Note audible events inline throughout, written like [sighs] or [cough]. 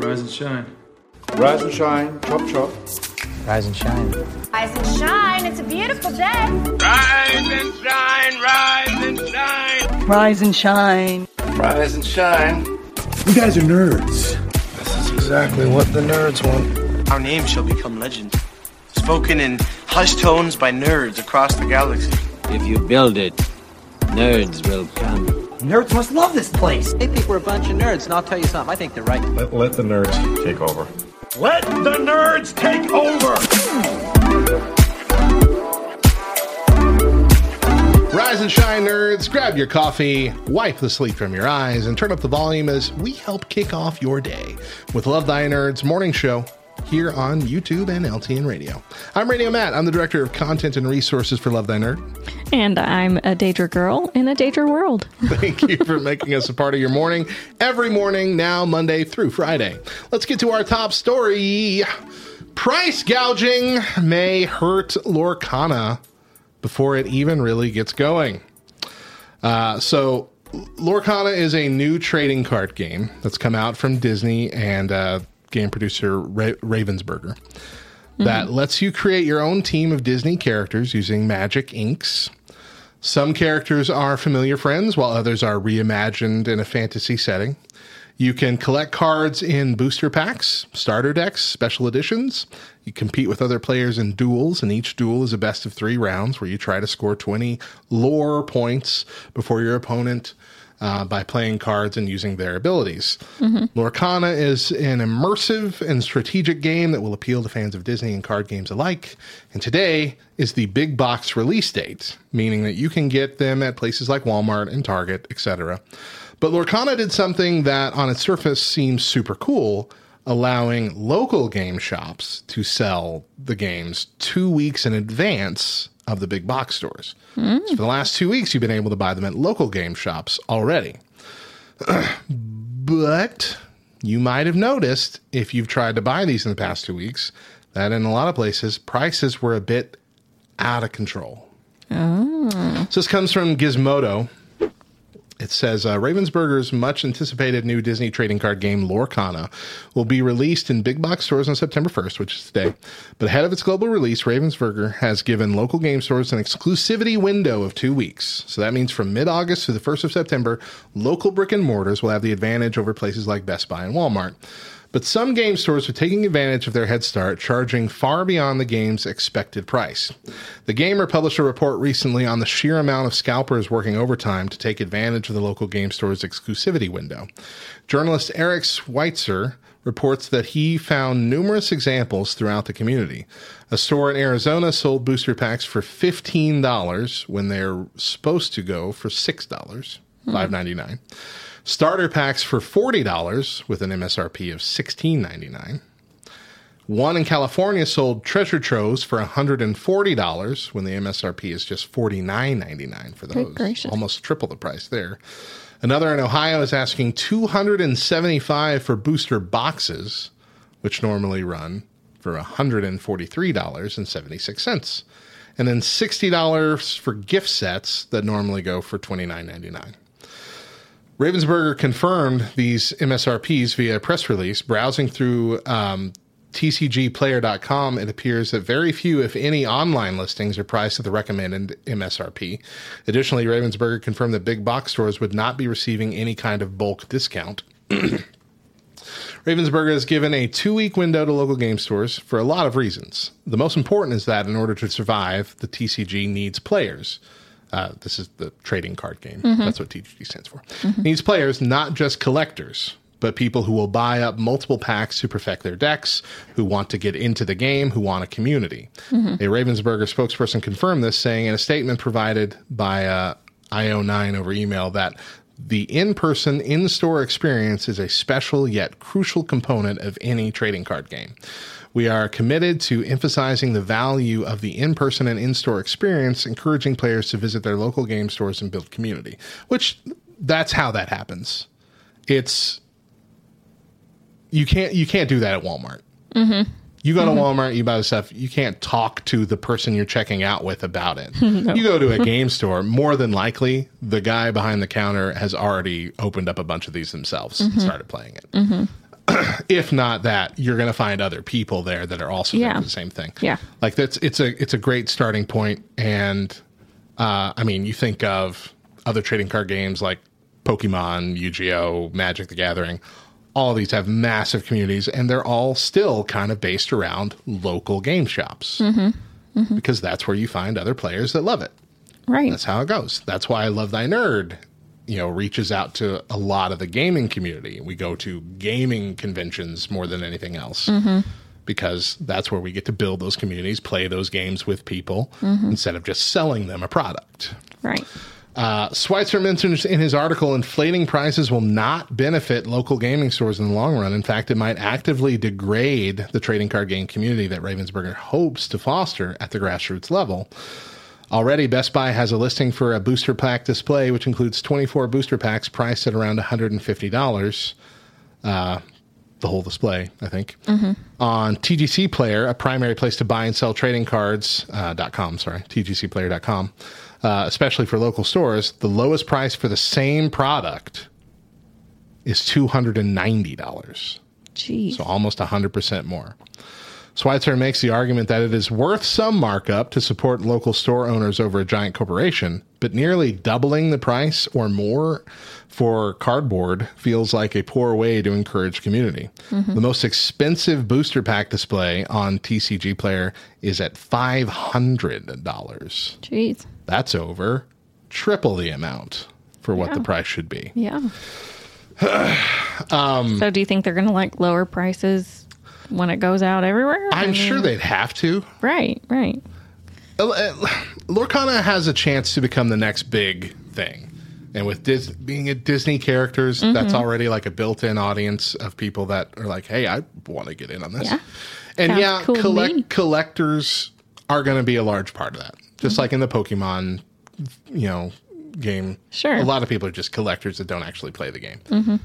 rise and shine. Rise and shine, chop chop. Rise and shine. Rise and shine. It's a beautiful day. Rise and shine, rise and shine. Rise and shine. Rise and shine. You guys are nerds. This is exactly what the nerds want. Our name shall become legend. Spoken in hushed tones by nerds across the galaxy. If you build it, nerds will come. Nerds must love this place. They think we're a bunch of nerds, and I'll tell you something. I think they're right. Let, let the nerds take over. Let the nerds take over! Rise and shine, nerds. Grab your coffee, wipe the sleep from your eyes, and turn up the volume as we help kick off your day with Love Thy Nerds morning show here on YouTube and LTN Radio. I'm Radio Matt. I'm the Director of Content and Resources for Love Thy Nerd. And I'm a Deidra girl in a Deidra world. [laughs] Thank you for making us a part of your morning every morning, now Monday through Friday. Let's get to our top story. Price gouging may hurt Lorcana before it even really gets going. Uh, so, Lorcana is a new trading card game that's come out from Disney and uh, game producer Ra- Ravensburger that mm-hmm. lets you create your own team of Disney characters using magic inks. Some characters are familiar friends, while others are reimagined in a fantasy setting. You can collect cards in booster packs, starter decks, special editions. You compete with other players in duels, and each duel is a best of three rounds where you try to score 20 lore points before your opponent uh, by playing cards and using their abilities. Lorcana is an immersive and strategic game that will appeal to fans of Disney and card games alike. And today is the big box release date, meaning that you can get them at places like Walmart and Target, etc. But Lorcana did something that on its surface seems super cool, allowing local game shops to sell the games two weeks in advance of the big box stores. So for the last two weeks, you've been able to buy them at local game shops already. [clears throat] but you might have noticed if you've tried to buy these in the past two weeks that in a lot of places, prices were a bit out of control. Oh. So this comes from Gizmodo. It says uh, Ravensburger's much anticipated new Disney trading card game Lorcana will be released in big box stores on September 1st, which is today. But ahead of its global release, Ravensburger has given local game stores an exclusivity window of two weeks. So that means from mid August to the 1st of September, local brick and mortars will have the advantage over places like Best Buy and Walmart. But some game stores are taking advantage of their head start, charging far beyond the game's expected price. The Gamer published a report recently on the sheer amount of scalpers working overtime to take advantage of the local game store's exclusivity window. Journalist Eric Schweitzer reports that he found numerous examples throughout the community. A store in Arizona sold booster packs for $15 when they're supposed to go for $6, $5.99 starter packs for $40 with an MSRP of $16.99. One in California sold treasure troves for $140 when the MSRP is just $49.99 for those. Almost triple the price there. Another in Ohio is asking $275 for booster boxes, which normally run for $143.76. And then $60 for gift sets that normally go for $29.99. Ravensburger confirmed these MSRPs via a press release. Browsing through um, TCGplayer.com, it appears that very few, if any, online listings are priced at the recommended MSRP. Additionally, Ravensburger confirmed that big box stores would not be receiving any kind of bulk discount. [clears throat] Ravensburger has given a two week window to local game stores for a lot of reasons. The most important is that in order to survive, the TCG needs players. Uh, this is the trading card game. That's what TCG stands for. Needs players, not just collectors, but people who will buy up multiple packs to perfect their decks, who want to get into the game, who want a community. A Ravensburger spokesperson confirmed this, saying in a statement provided by uh, IO9 over email that the in person, in store experience is a special yet crucial component of any trading card game. We are committed to emphasizing the value of the in person and in store experience, encouraging players to visit their local game stores and build community, which that's how that happens. It's you can't you can't do that at Walmart. Mm-hmm. You go to mm-hmm. Walmart, you buy the stuff. You can't talk to the person you're checking out with about it. [laughs] You go to a [laughs] game store, more than likely, the guy behind the counter has already opened up a bunch of these themselves and mm-hmm. started playing it. [clears throat] if not that, you're going to find other people there that are also Yeah. doing the same thing. Yeah. like that's it's a it's a great starting point. and uh, I mean, you think of other trading card games like Pokemon, Yu-Gi-Oh, Magic the Gathering. All these have massive communities, and they're all still kind of based around local game shops because that's where you find other players that love it. Right. That's how it goes. That's why I love thy nerd. You know, reaches out to a lot of the gaming community. We go to gaming conventions more than anything else because that's where we get to build those communities, play those games with people instead of just selling them a product. right. Uh, Schweitzer mentions in his article inflating prices will not benefit local gaming stores in the long run. In fact, it might actively degrade the trading card game community that Ravensburger hopes to foster at the grassroots level. Already, Best Buy has a listing for a booster pack display, which includes 24 booster packs priced at around $150. Uh, the whole display, I think. On TGC Player, a primary place to buy and sell trading cards, uh, dot .com, sorry, tgcplayer.com, uh, especially for local stores, the lowest price for the same product is $290. Jeez. So almost 100% more. Schweitzer makes the argument that it is worth some markup to support local store owners over a giant corporation, but nearly doubling the price or more for cardboard feels like a poor way to encourage community. The most expensive booster pack display on TCG Player is at $500. Jeez. That's over triple the amount for what the price should be. Yeah. [sighs] Um, so do you think they're going to like lower prices when it goes out everywhere? I I'm mean, sure they'd have to. Right, right. Uh, uh, Lorcana has a chance to become the next big thing. And with Dis- being a Disney characters, that's mm-hmm. already like a built-in audience of people that are like, "Hey, I want to get in on this." Yeah. And Sounds yeah, cool collect collectors are going to be a large part of that. Just mm-hmm. like in the Pokemon, you know, game. Sure. A lot of people are just collectors that don't actually play the game. Mm-hmm.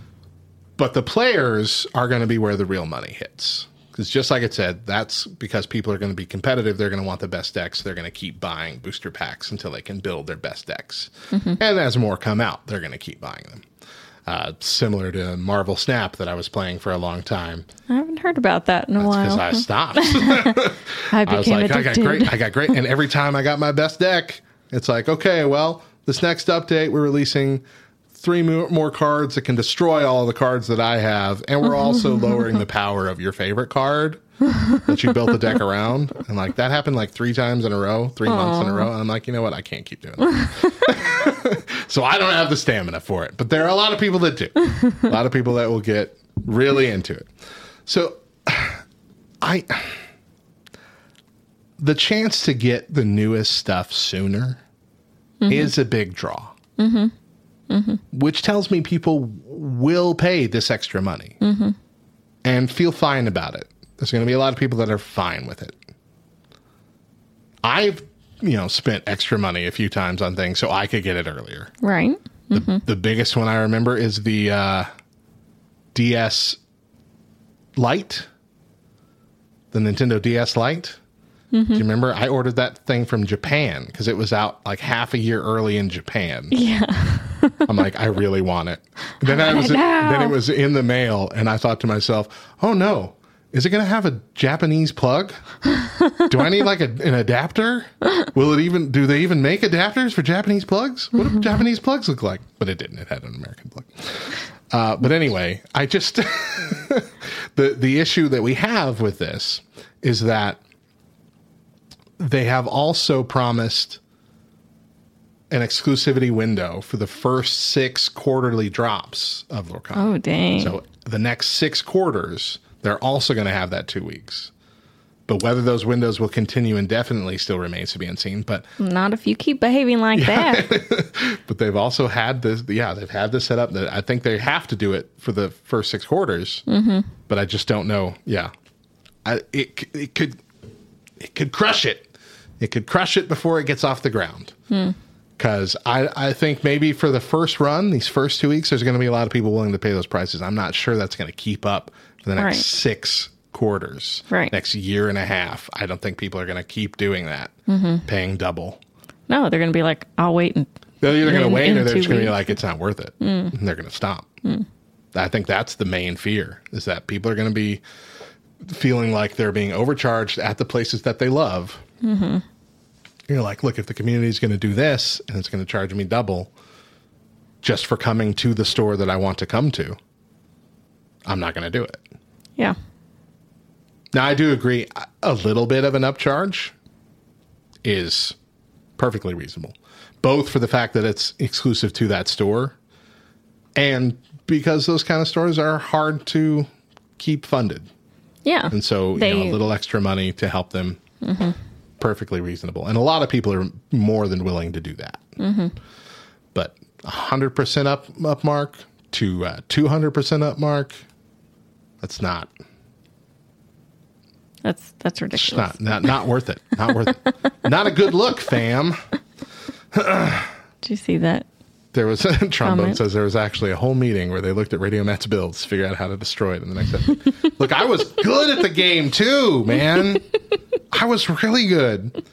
But the players are going to be where the real money hits. Because just like it said, that's because people are going to be competitive. They're going to want the best decks. They're going to keep buying booster packs until they can build their best decks. And as more come out, they're going to keep buying them. Uh, similar to Marvel Snap that I was playing for a long time I haven't heard about that in a because while. I [laughs] stopped. I [laughs] I was like, I got great, I got great, and every time I got my best deck, it's like, okay, well, this next update, we're releasing three more cards that can destroy all the cards that I have, and we're also [laughs] lowering the power of your favorite card that you built the deck [laughs] around. And like that happened like three times in a row, three months in a row. And I'm like, you know what? I can't keep doing it. [laughs] so I don't have the stamina for it, but there are a lot of people that do. A lot of people that will get really into it. So I the chance to get the newest stuff sooner mm-hmm. is a big draw. Mm-hmm. Mm-hmm. Which tells me people will pay this extra money mm-hmm. and feel fine about it. There's going to be a lot of people that are fine with it. I've, you know, spent extra money a few times on things so I could get it earlier. Right. The, mm-hmm. the biggest one I remember is the uh, DS Lite, the Nintendo DS Lite. Do you remember? I ordered that thing from Japan because it was out like half a year early in Japan. Yeah. [laughs] I'm like, I really want it. Then I [laughs] was it then it was in the mail, and I thought to myself, oh no, is it going to have a Japanese plug? Do I need like a, an adapter? Will it even? Do they even make adapters for Japanese plugs? What do Japanese plugs look like? But it didn't. It had an American plug. Uh, but anyway, I just [laughs] the the issue that we have with this is that they have also promised an exclusivity window for the first six quarterly drops of Lorcana. Oh, dang. So the next six quarters, they're also going to have that two weeks. But whether those windows will continue indefinitely still remains to be unseen. But Not if you keep behaving like that. [laughs] but they've also had this. Yeah, they've had this set up that I think they have to do it for the first six quarters. Mm-hmm. But I just don't know. Yeah, I, it it could it could crush it. It could crush it before it gets off the ground. Because I, I think maybe for the first run, these first two weeks, there's going to be a lot of people willing to pay those prices. I'm not sure that's going to keep up for the next Right. six quarters, Right. next year and a half. I don't think people are going to keep doing that, mm-hmm. paying double. no, they're going to be like, I'll wait and They're either going to wait or they're just going to be like, it's not worth it. Mm. And they're going to stop. I think that's the main fear is that people are going to be feeling like they're being overcharged at the places that they love. Mm-hmm. You're like, look, if the community is going to do this and it's going to charge me double just for coming to the store that I want to come to, I'm not going to do it. Yeah. Now, I do agree a little bit of an upcharge is perfectly reasonable, both for the fact that it's exclusive to that store and because those kind of stores are hard to keep funded. Yeah. And so, They- you know, a little extra money to help them, Mhm. Perfectly reasonable. And a lot of people are more than willing to do that. Mm-hmm. But 100% up, up mark to uh, 200% up mark, that's not, That's that's ridiculous. not, not, not worth it. Not worth it. [laughs] Not a good look, fam. Did you see that? There was [laughs] Trombone Comment. says there was actually a whole meeting where they looked at Radio Matt's builds to figure out how to destroy it. And then I said, "Look, I was good at the game too, man. I was really good.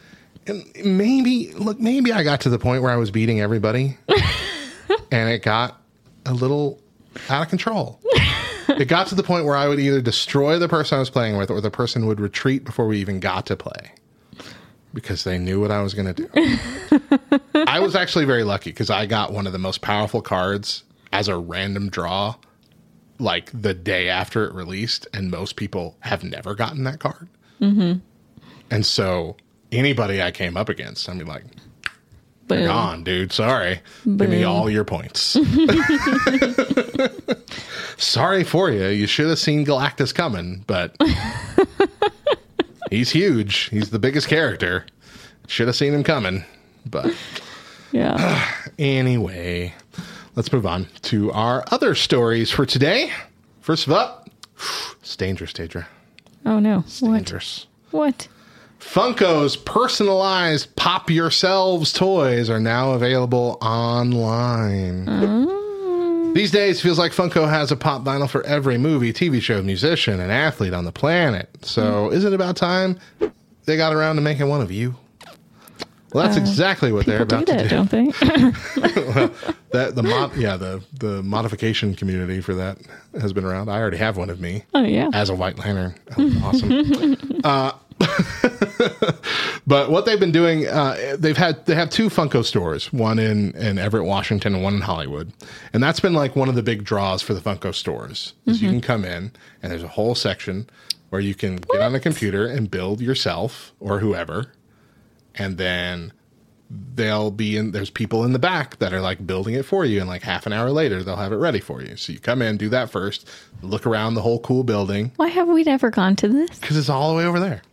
And maybe, look, maybe I got to the point where I was beating everybody, [laughs] and it got a little out of control. It got to the point where I would either destroy the person I was playing with, or the person would retreat before we even got to play." Because they knew what I was going to do. [laughs] I was actually very lucky because I got one of the most powerful cards as a random draw, like the day after it released, and most people have never gotten that card. Mm-hmm. And so anybody I came up against, I mean, like, Boom. gone, dude. Sorry. Give me all your points. [laughs] [laughs] Sorry for you. You should have seen Galactus coming, but he's huge. He's the biggest character. Should have seen him coming, but Yeah. [sighs] anyway, let's move on to our other stories for today. First of all, it's dangerous, Deidra. oh no. What? Dangerous. What? Funko's personalized pop yourselves toys are now available online. Oh. These days, it feels like Funko has a pop vinyl for every movie, TV show, musician, and athlete on the planet. So, is it about time they got around to making one of you? Well, that's Uh, exactly what they're about do to do. don't they? [laughs] [laughs] well, that the mod, yeah, the the modification community for that has been around. I already have one of me. Oh, yeah. as a White Lantern. [laughs] Awesome. uh, [laughs] but what they've been doing, uh, they've had they have two Funko stores, one in in Everett, Washington, and one in Hollywood, and that's been like one of the big draws for the Funko stores. Is you Mhm. can come in and there's a whole section where you can get on a computer and build yourself or whoever, and then they'll be in there's people in the back that are like building it for you and like half an hour later they'll have it ready for you so you come in do that first look around the whole cool building Why have we never gone to this? because it's all the way over there [laughs]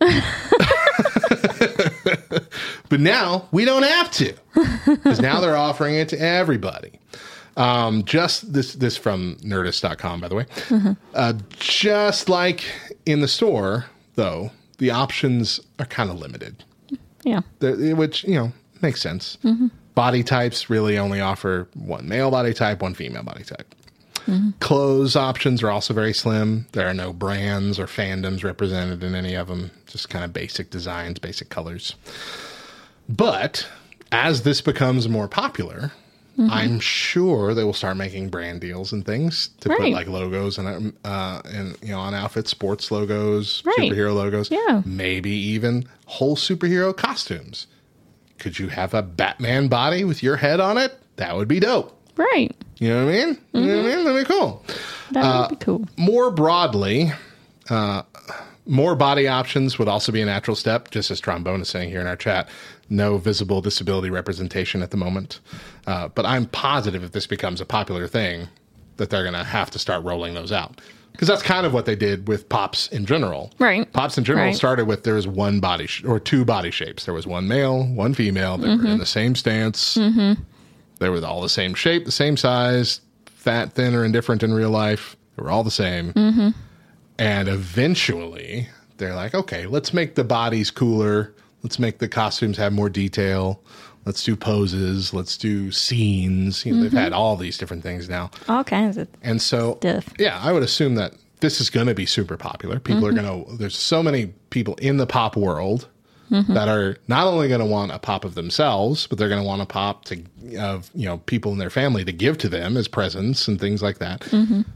[laughs] but now we don't have to because now they're offering it to everybody um, just this this from nerdist.com by the way Mhm. uh, just like in the store though the options are kind of limited Yeah. the, which you know makes sense. Mhm. Body types really only offer one male body type, one female body type. Mhm. Clothes options are also very slim. There are no brands or fandoms represented in any of them. Just kind of basic designs, basic colors. But as this becomes more popular, Mhm. I'm sure they will start making brand deals and things to put like logos and uh and you know on outfits, sports logos, Right. superhero logos. Yeah. Maybe even whole superhero costumes. Could you have a Batman body with your head on it? That would be dope. Right. You know what I mean? You know what I mean? That'd be cool. That Uh, would be cool. More broadly, uh, more body options would also be a natural step, just as Trombone is saying here in our chat. No visible disability representation at the moment. Uh, but I'm positive if this becomes a popular thing, that they're going to have to start rolling those out. Because that's kind of what they did with Pops in general. Right. Pops in general Right. started with there was one body sh- or two body shapes. There was one male, one female. They were in the same stance. Mm-hmm. They were all the same shape, the same size, fat, thin, or indifferent in real life. They were all the same. Mm-hmm. And eventually, they're like, okay, let's make the bodies cooler. Let's make the costumes have more detail. Let's do poses. Let's do scenes. You know, Mhm. they've had all these different things now. All kinds of And so, stuff. yeah, I would assume that this is going to be super popular. People Mhm. are going to, there's so many people in the pop world that are not only going to want a pop of themselves, but they're going to want a pop to of you know people in their family to give to them as presents and things like that.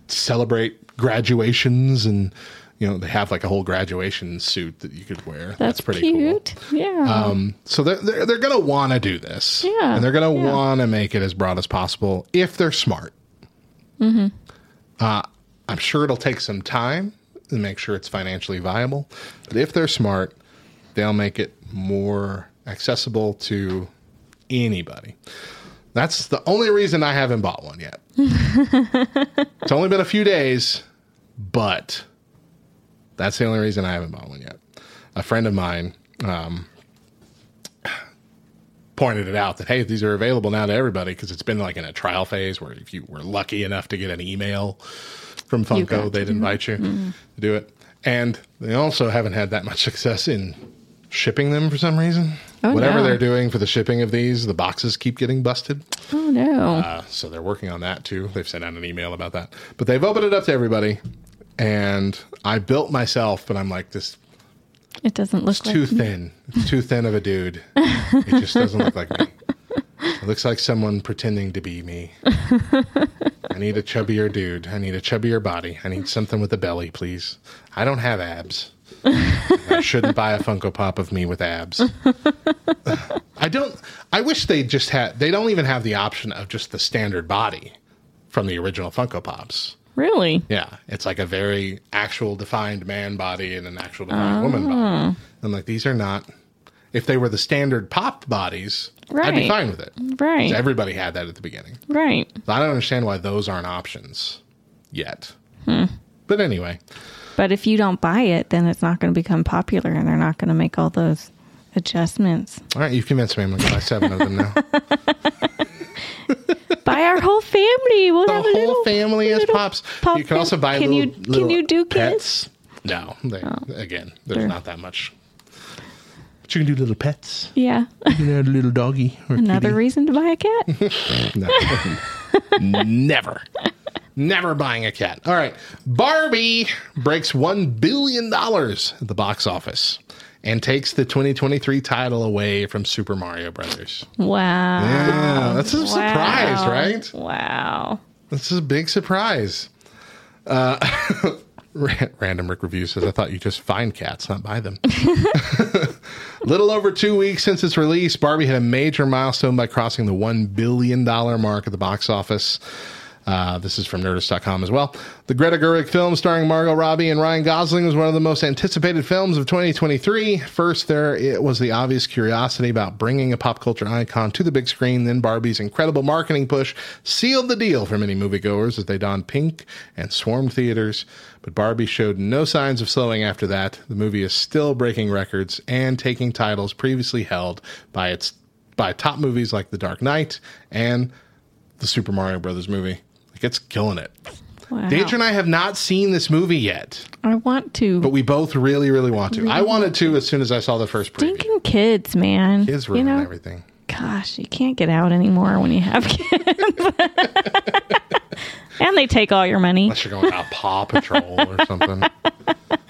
Celebrate graduations and you know they have like a whole graduation suit that you could wear. That's, pretty cool. cute. Yeah. Um, so they're they're, they're going to want to do this, Yeah, and they're going to yeah. want to make it as broad as possible if they're smart. Mm-hmm. Uh, I'm sure it'll take some time to make sure it's financially viable, but if they're smart, they'll make it more accessible to anybody. That's the only reason I haven't bought one yet. [laughs] it's only been a few days, but that's the only reason I haven't bought one yet. A friend of mine um, pointed it out that hey, these are available now to everybody because it's been like in a trial phase where if you were lucky enough to get an email from Funko, they'd invite you Mhm. to do it. And they also haven't had that much [laughs] success in shipping them for some reason. Oh, Whatever no. they're doing for the shipping of these, the boxes keep getting busted. oh no. Uh, so they're working on that too. They've sent out an email about that. But they've opened it up to everybody. And I built myself, but I'm like, this it doesn't look it's like too thin. It's too thin of a dude. It just doesn't look like me. It looks like someone pretending to be me. I need a chubbier dude. I need a chubbier body. I need something with a belly, please. I don't have abs. I shouldn't buy a Funko Pop of me with abs. I don't. I wish they just had. They don't even have the option of just the standard body from the original Funko Pops. Really? Yeah, it's like a very actual defined man body and an actual defined woman body. I'm like, these are not. If they were the standard pop bodies, I'd be fine with it. Right. Everybody had that at the beginning. Right. So I don't understand why those aren't options yet. Hmm. But anyway, But if you don't buy it, then it's not going to become popular and they're not going to make all those adjustments. all right, you've convinced me. I'm going to buy seven of them now. [laughs] buy our whole family. We'll the have a whole little family as pops. pop you can also buy can little, you- can little you do pets. No, they, oh. again, there's They're- not that much. But you can do little pets. Yeah. You can add a little doggy Another kitty. reason to buy a cat. [laughs] No. [laughs] Never. Never buying a cat. All right. Barbie breaks $1 billion at the box office and takes the 2023 title away from Super Mario Brothers. Wow. Yeah, that's a surprise, right? Wow. This is a big surprise. Uh, [laughs] Random Rick Review says, I thought you just find cats, not buy them. [laughs] Little over two weeks since its release, Barbie hit a major milestone by crossing the $1 billion mark at the box office. Uh, this is from Nerdist.com as well. The Greta Gerwig film starring Margot Robbie and Ryan Gosling was one of the most anticipated films of 2023. First, there it was the obvious curiosity about bringing a pop culture icon to the big screen. Then Barbie's incredible marketing push sealed the deal for many moviegoers as they donned pink and swarmed theaters. But Barbie showed no signs of slowing after that. The movie is still breaking records and taking titles previously held by its by top movies like The Dark Knight and the Super Mario Brothers movie. Like it's killing it. Wow. And I have not seen this movie yet, I want to. but we both really, really want to. I wanted to as soon as I saw the first preview. Stinking kids, man. Kids you know, everything. gosh, you can't get out anymore when you have [laughs] kids. [laughs] and they take all your money. Unless you're going out Paw Patrol or [laughs] something.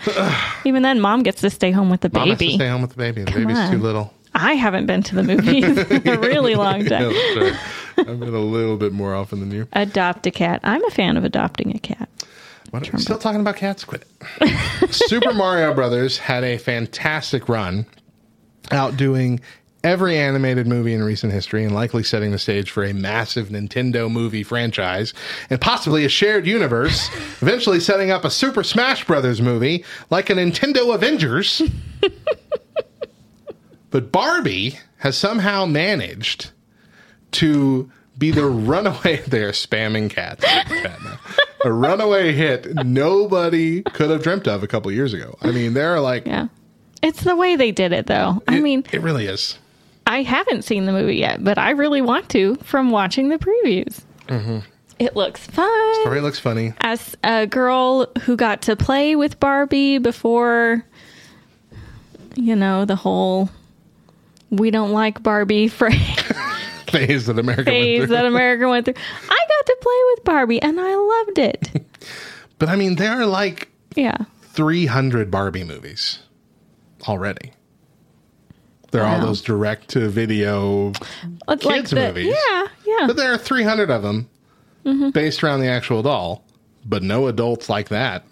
[sighs] Even then, mom gets to stay home with the Mom has to baby. stay home with the baby. The baby's too little. I haven't been to the movies in a really long time. Yeah, that's right. I've been a little bit more often than you. Adopt a cat. I'm a fan of adopting a cat. What, are we still talking about cats? Quit it. [laughs] Super Mario Brothers had a fantastic run, outdoing every animated movie in recent history and likely setting the stage for a massive Nintendo movie franchise and possibly a shared universe, [laughs] eventually setting up a Super Smash Brothers movie like a Nintendo Avengers. [laughs] but Barbie has somehow managed to be the runaway. [laughs] They're spamming cats. Cat a runaway hit nobody could have dreamt of a couple years ago. I mean, they're like, Yeah. It's the way they did it, though. I mean, it really is. I haven't seen the movie yet, but I really want to from watching the previews. Mm-hmm. It looks fun. Story looks funny. As a girl who got to play with Barbie before, you know, the whole we don't like Barbie [laughs] phrase Phase that America went phase through. that America went through. [laughs] I got to play with Barbie and I loved it. [laughs] But I mean, there are like Yeah. 300 Barbie movies already. They're all those direct to video Like kids the- movies. Yeah, yeah. But there are 300 of them Mm-hmm. based around the actual doll, but no adults like that.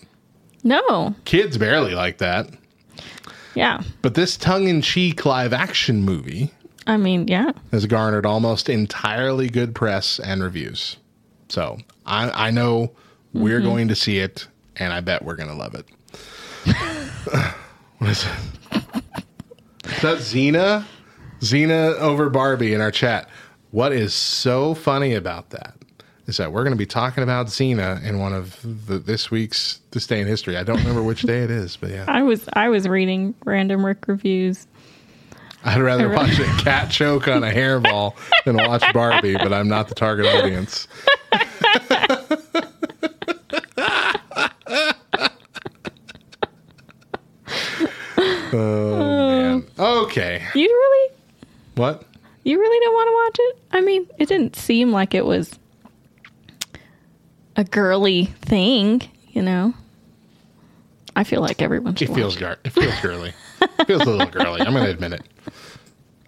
no. Kids barely like that. Yeah. But this tongue in cheek live action movie I mean, yeah. has garnered almost entirely good press and reviews. So I, I know we're Mm-hmm. going to see it, and I bet we're going to love it. [laughs] what is it? Is that Xena? Xena over Barbie in our chat. What is so funny about that is that we're going to be talking about Xena in one of the, this week's This Day in History. I don't remember which day it is, but yeah. I was I was reading random Rick reviews. I'd rather watch a cat choke on a hairball than watch Barbie, but I'm not the target audience. oh man. Okay. You really What? you really don't want to watch it? I mean, it didn't seem like it was a girly thing, you know. I feel like everyone should It feels gar- it feels girly. [laughs] [laughs] Feels a little girly. I'm gonna admit it.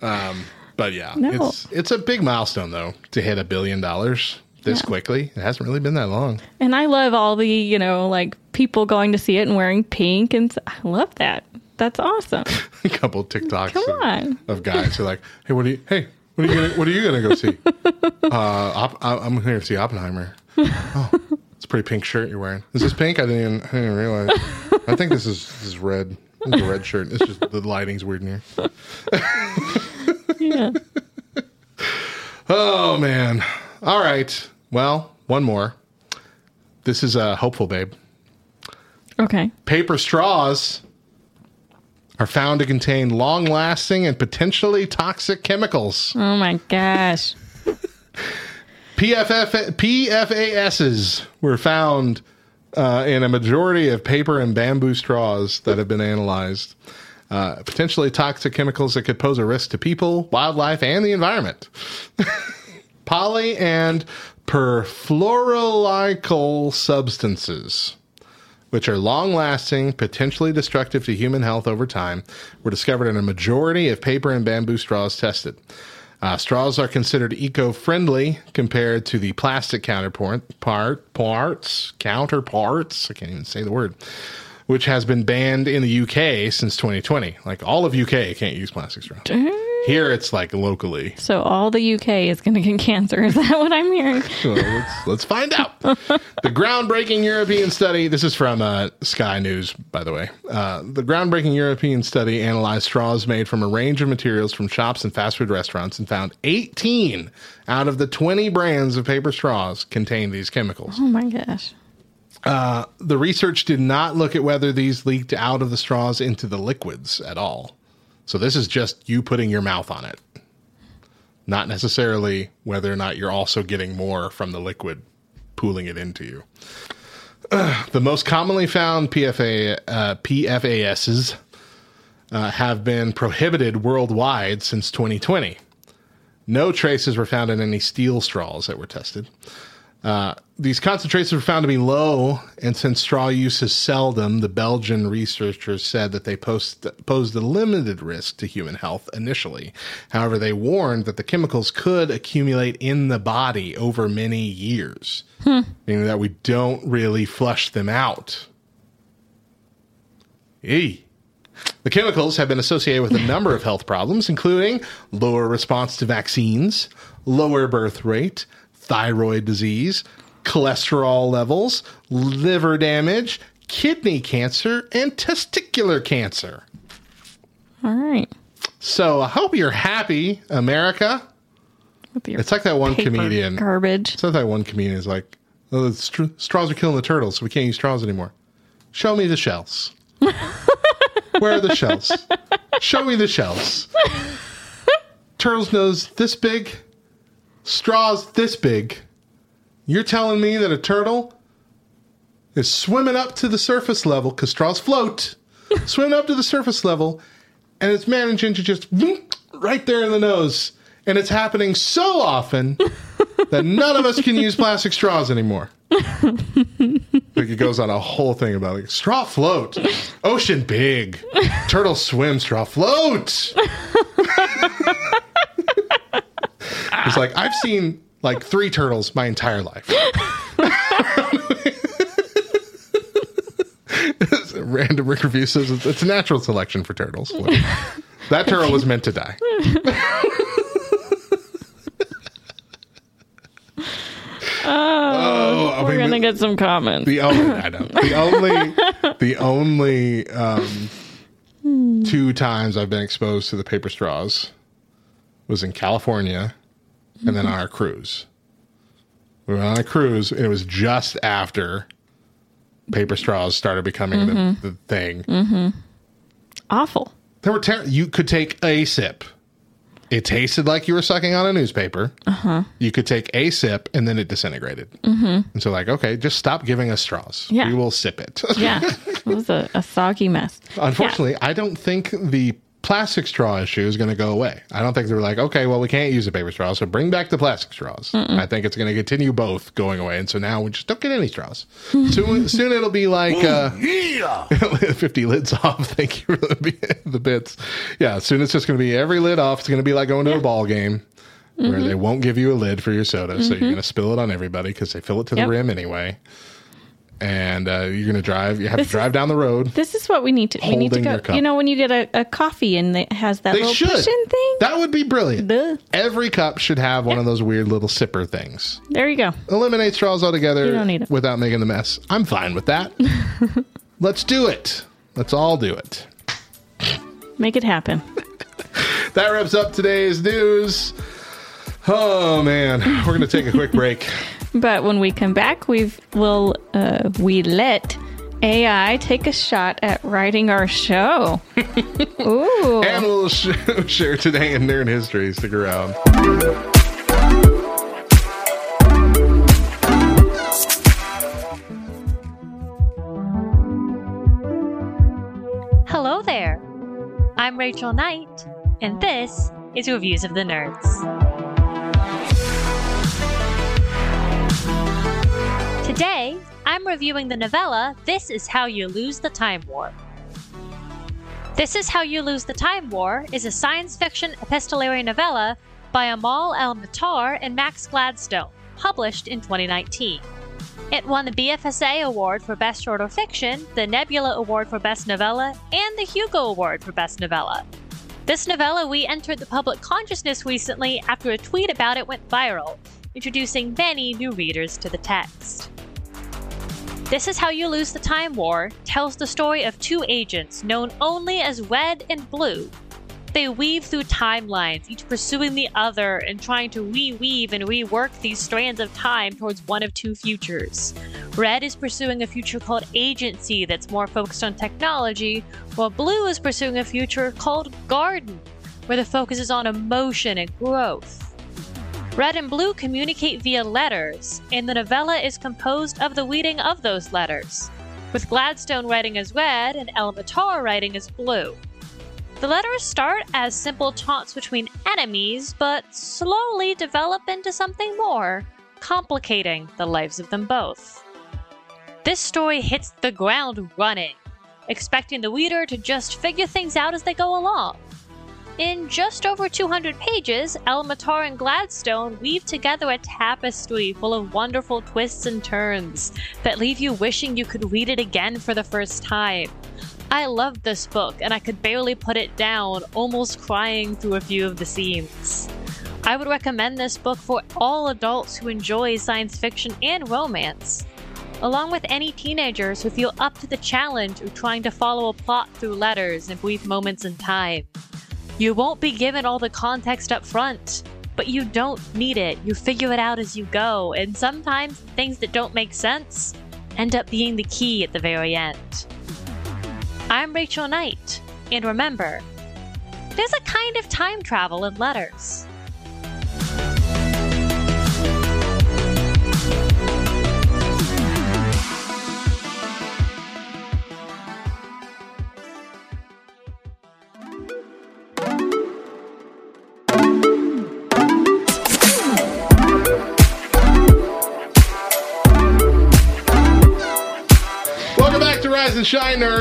Um, but yeah, No. it's it's a big milestone though to hit a billion dollars this Yeah. quickly. It hasn't really been that long. And I love all the, you know, like people going to see it and wearing pink and I love that. That's awesome. [laughs] a couple TikToks Come of, on. of guys who are like, "Hey, what are you? Hey, what are you gonna? What are you gonna go see? [laughs] Uh, I- I'm here to see Oppenheimer. Oh, it's a pretty pink shirt you're wearing. Is this pink? I didn't even, I didn't even realize. I think this is this is red. It's a red shirt. It's just the lighting's weird in here. Yeah. Oh man. All right. Well, one more. This is a hopeful babe. Okay. Paper straws are found to contain long-lasting and potentially toxic chemicals. Oh my gosh. PFF, PFASs were found uh, in a majority of paper and bamboo straws that have been analyzed. Uh, potentially toxic chemicals that could pose a risk to people, wildlife, and the environment. [laughs] Poly and perfluoroalkyl substances, which are long lasting, potentially destructive to human health over time, were discovered in a majority of paper and bamboo straws tested. Uh, straws are considered eco-friendly compared to the plastic counterpart part parts counterparts. I can't even say the word, which has been banned in the UK since 2020. Like all of UK can't use plastic straws. Here it's like locally. So all the UK is going to get cancer. Is that what I'm hearing? [laughs] So let's, let's find out. the groundbreaking European study, this is from uh, Sky News, by the way. Uh, the groundbreaking European study analyzed straws made from a range of materials from shops and fast food restaurants and found 18 out of the 20 brands of paper straws contain these chemicals. Oh my gosh. The research did not look at whether these leaked out of the straws into the liquids at all. So this is just you putting your mouth on it. Not necessarily whether or not you're also getting more from the liquid pooling it into you. Ugh, [sighs] the most commonly found PFA uh, PFASs uh, have been prohibited worldwide since 2020. No traces were found in any steel straws that were tested. Uh, these concentrations were found to be low, and since straw use is seldom, the Belgian researchers said that they post, posed a limited risk to human health initially. However, they warned that the chemicals could accumulate in the body over many years, meaning that we don't really flush them out. Eee. The chemicals have been associated with a [laughs] number of health problems, including lower response to vaccines, lower birth rate, thyroid disease, cholesterol levels, liver damage, kidney cancer, and testicular cancer. All right. So I hope you're happy, America. It's like that one comedian. Garbage. It's not that one comedian is like, oh, the str- straws are killing the turtles, so we can't use straws anymore. Show me the shells. [laughs] Where are the shells? Show me the shells. [laughs] Turtle's nose this big, straws this big. You're telling me that a turtle is swimming up to the surface level because straws float, [laughs] swimming up to the surface level, and it's managing to just right there in the nose. And it's happening so often [laughs] that none of us can use plastic straws anymore. [laughs] like it goes on a whole thing about like straw float, ocean big, turtle swim, straw float. It's like I've seen like three turtles my entire life. [laughs] Random Rick review says it's it's a natural selection for turtles. That turtle was meant to die. oh, I We're mean, gonna get some comments. the only I know the only the only um, two times I've been exposed to the paper straws was in California, and then on our cruise. We went on a cruise, and it was just after paper straws started becoming the, the thing. Awful. There were ter- you could take a sip. It tasted like you were sucking on a newspaper. Uh-huh. You could take a sip and then it disintegrated. Mm-hmm. And so, like, okay, just stop giving us straws. Yeah. We will sip it. Yeah, [laughs] it was a, a soggy mess. Unfortunately, I don't think the plastic straw issue is going to go away. I don't think they're like, okay, well, we can't use a paper straw, so bring back the plastic straws. I think it's going to continue both going away. And so now we just don't get any straws. [laughs] soon, soon it'll be like uh, [laughs] 50 lids off. [laughs] Thank you for the, the bits. Yeah, soon it's just going to be every lid off. It's going to be like going to a ball game. Where they won't give you a lid for your soda, so you're going to spill it on everybody because they fill it to Yep. the rim anyway. And uh, you're going to drive. You have This to drive is- down the road. This is what we need to. we need to go. You know, when you get a, a coffee and it has that They little should. push-in thing. That would be brilliant. Duh. Every cup should have one of those weird little sipper things. There you go. Eliminate straws altogether You don't need it. without making the mess. I'm fine with that. [laughs] Let's do it. Let's all do it. Make it happen. [laughs] That wraps up today's news. Oh man, we're gonna take a quick break. [laughs] But when we come back, we've will uh, we let AI take a shot at writing our show. [laughs] Ooh. And we'll sh- [laughs] share today in nerd history. Stick around. Hello there. I'm Rachel Knight, and this is Reviews of the Nerds. Today, I'm reviewing the novella This Is How You Lose the Time War. This Is How You Lose the Time War is a science fiction epistolary novella by Amal El-Mohtar and Max Gladstone, published in 2019. It won the BFSA Award for Best Short or Fiction, the Nebula Award for Best Novella, and the Hugo Award for Best Novella. This novella we entered the public consciousness recently after a tweet about it went viral, introducing many new readers to the text. This is How You Lose the Time War tells the story of two agents known only as Red and Blue. They weave through timelines, each pursuing the other and trying to reweave and rework these strands of time towards one of two futures. Red is pursuing a future called Agency that's more focused on technology, while Blue is pursuing a future called Garden, where the focus is on emotion and growth. Red and Blue communicate via letters, and the novella is composed of the reading of those letters, with Gladstone writing as Red and El-Mohtar writing as Blue. The letters start as simple taunts between enemies, but slowly develop into something more, complicating the lives of them both. This story hits the ground running, expecting the reader to just figure things out as they go along. In just over 200 pages, El-Mohtar and Gladstone weave together a tapestry full of wonderful twists and turns that leave you wishing you could read it again for the first time. I loved this book, and I could barely put it down, almost crying through a few of the scenes. I would recommend this book for all adults who enjoy science fiction and romance, along with any teenagers who feel up to the challenge of trying to follow a plot through letters and brief moments in time. You won't be given all the context up front, but you don't need it. You figure it out as you go, and sometimes things that don't make sense end up being the key at the very end. I'm Rachel Knight, and remember, there's a kind of time travel in letters.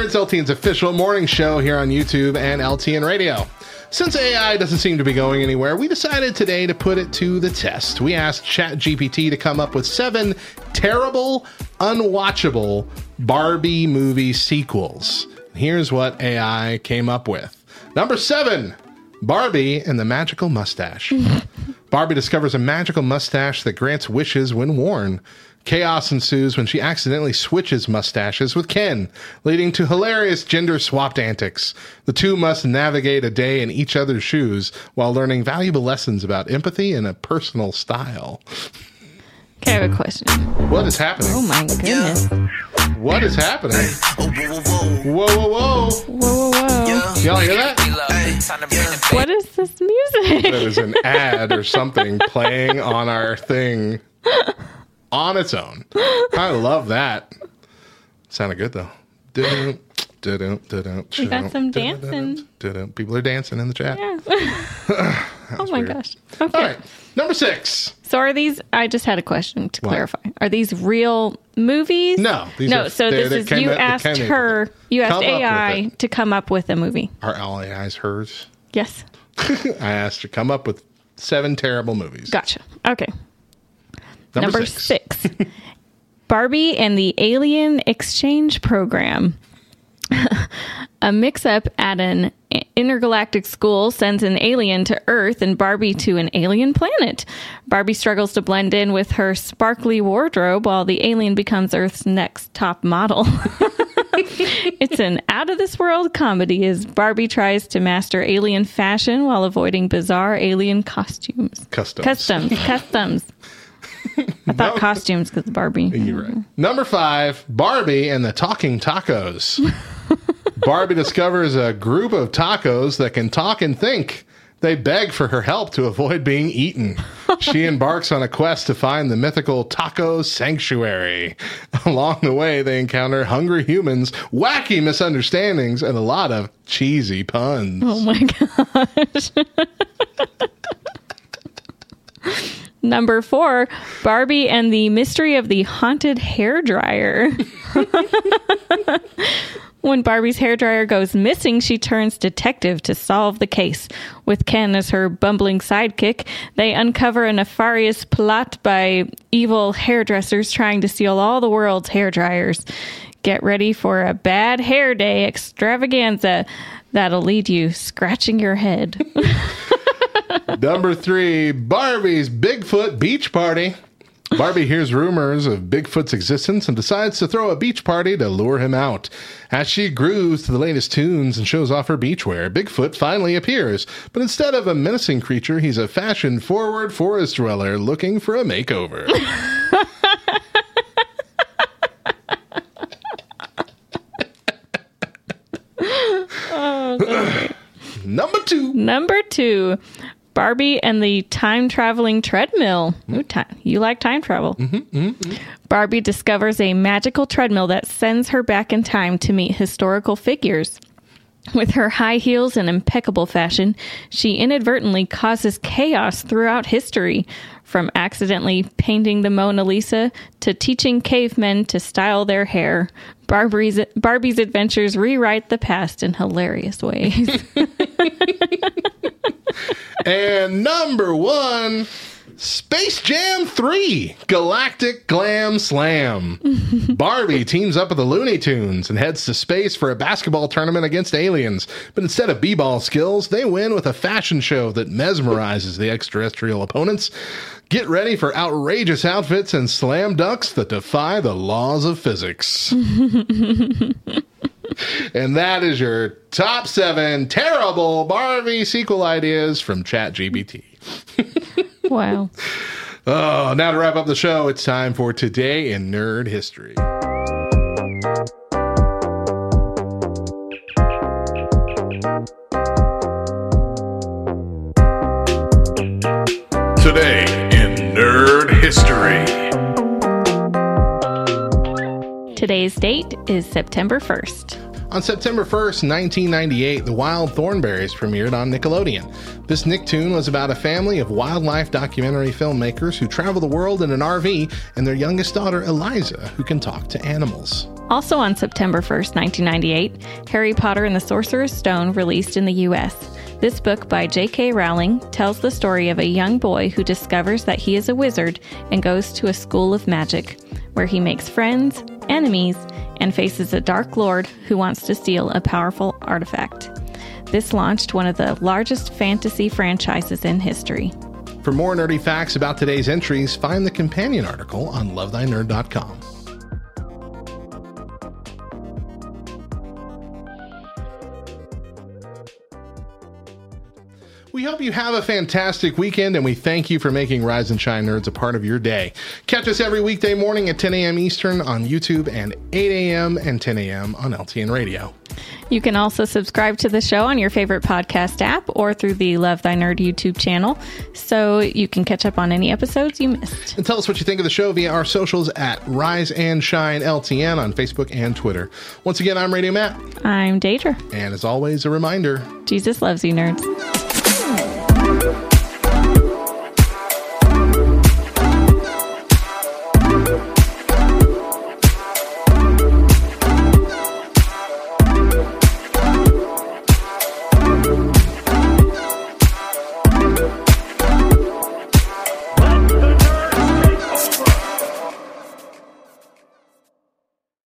Nerds, LTN's official morning show here on YouTube and LTN Radio. Since AI doesn't seem to be going anywhere, we decided today to put it to the test. We asked ChatGPT to come up with seven terrible, unwatchable Barbie movie sequels. Here's what AI came up with. Number seven Barbie and the Magical Mustache. [laughs] Barbie discovers a magical mustache that grants wishes when worn. Chaos ensues when she accidentally switches mustaches with Ken, leading to hilarious gender swapped antics. The two must navigate a day in each other's shoes while learning valuable lessons about empathy and a personal style. Okay, I have a question. What is happening? Oh my goodness. What is happening? Whoa, whoa, whoa. Whoa, whoa, whoa. Y'all hear that? What is this music? That is an ad or something playing on our thing [laughs] on its own. I love that. Sounded good though. Dun, We got some dancing. People are dancing in the chat. Yeah. [laughs] oh my weird. gosh. Okay. All right, number six. So are these? I just had a question to What? clarify. Are these real movies? No, these no. are- so this is you asked her. You asked Come AI to come up with a movie. Are all AIs hers? Yes. [laughs] I asked her to come up with seven terrible movies. Gotcha. Okay. Number, Number six. six. Barbie and the Alien Exchange Program. [laughs] a mix up at an intergalactic school sends an alien to Earth and Barbie to an alien planet. Barbie struggles to blend in with her sparkly wardrobe while the alien becomes Earth's next top model. [laughs] it's an out of this world comedy as Barbie tries to master alien fashion while avoiding bizarre alien costumes. Customs. Customs. Customs. I thought costumes because Barbie. You're right. Number five, Barbie and the Talking Tacos. [laughs] Barbie discovers a group of tacos that can talk and think. They beg for her help to avoid being eaten. She [laughs] embarks on a quest to find the mythical taco sanctuary. [laughs] Along the way, they encounter hungry humans, wacky misunderstandings, and a lot of cheesy puns. Oh my gosh. Number four, Barbie and the Mystery of the Haunted Hair Dryer. [laughs] when Barbie's hair dryer goes missing, she turns detective to solve the case. With Ken as her bumbling sidekick, they uncover a nefarious plot by evil hairdressers trying to steal all the world's hair dryers. Get ready for a bad hair day extravaganza that'll lead you scratching your head. [laughs] Number three, Barbie's Bigfoot Beach Party. Barbie hears rumors of Bigfoot's existence and decides to throw a beach party to lure him out. As she grooves to the latest tunes and shows off her beachwear, Bigfoot finally appears. But instead of a menacing creature, he's a fashion forward forest dweller looking for a makeover. [laughs] [laughs] Number two. Number two, Barbie and the time traveling treadmill. Ooh, time. You like time travel. Mm-hmm, mm-hmm. Barbie discovers a magical treadmill that sends her back in time to meet historical figures. With her high heels and impeccable fashion, she inadvertently causes chaos throughout history, from accidentally painting the Mona Lisa to teaching cavemen to style their hair. Barbie's, Barbie's adventures rewrite the past in hilarious ways. [laughs] And number one, Space Jam 3 Galactic Glam Slam. [laughs] Barbie teams up with the Looney Tunes and heads to space for a basketball tournament against aliens. But instead of b ball skills, they win with a fashion show that mesmerizes the extraterrestrial opponents. Get ready for outrageous outfits and slam dunks that defy the laws of physics. [laughs] And that is your top seven terrible Barbie sequel ideas from ChatGPT. [laughs] wow. [laughs] Oh, now to wrap up the show, it's time for Today in Nerd History. Today in Nerd History. Today's date is September 1st. On September 1st, 1998, The Wild Thornberrys premiered on Nickelodeon. This Nicktoon was about a family of wildlife documentary filmmakers who travel the world in an RV and their youngest daughter, Eliza, who can talk to animals. Also on September 1st, 1998, Harry Potter and the Sorcerer's Stone released in the US. This book by J.K. Rowling tells the story of a young boy who discovers that he is a wizard and goes to a school of magic, where he makes friends, enemies, and faces a dark lord who wants to steal a powerful artifact. This launched one of the largest fantasy franchises in history. For more nerdy facts about today's entries, find the companion article on lovethynerd.com. hope you have a fantastic weekend and we thank you for making Rise and Shine Nerds a part of your day. Catch us every weekday morning at 10 a.m. Eastern on YouTube and 8 a.m. and 10 a.m. on LTN Radio. You can also subscribe to the show on your favorite podcast app or through the Love Thy Nerd YouTube channel so you can catch up on any episodes you missed. And tell us what you think of the show via our socials at Rise and Shine LTN on Facebook and Twitter. Once again, I'm Radio Matt. I'm Deidra. And as always, a reminder Jesus loves you, nerds.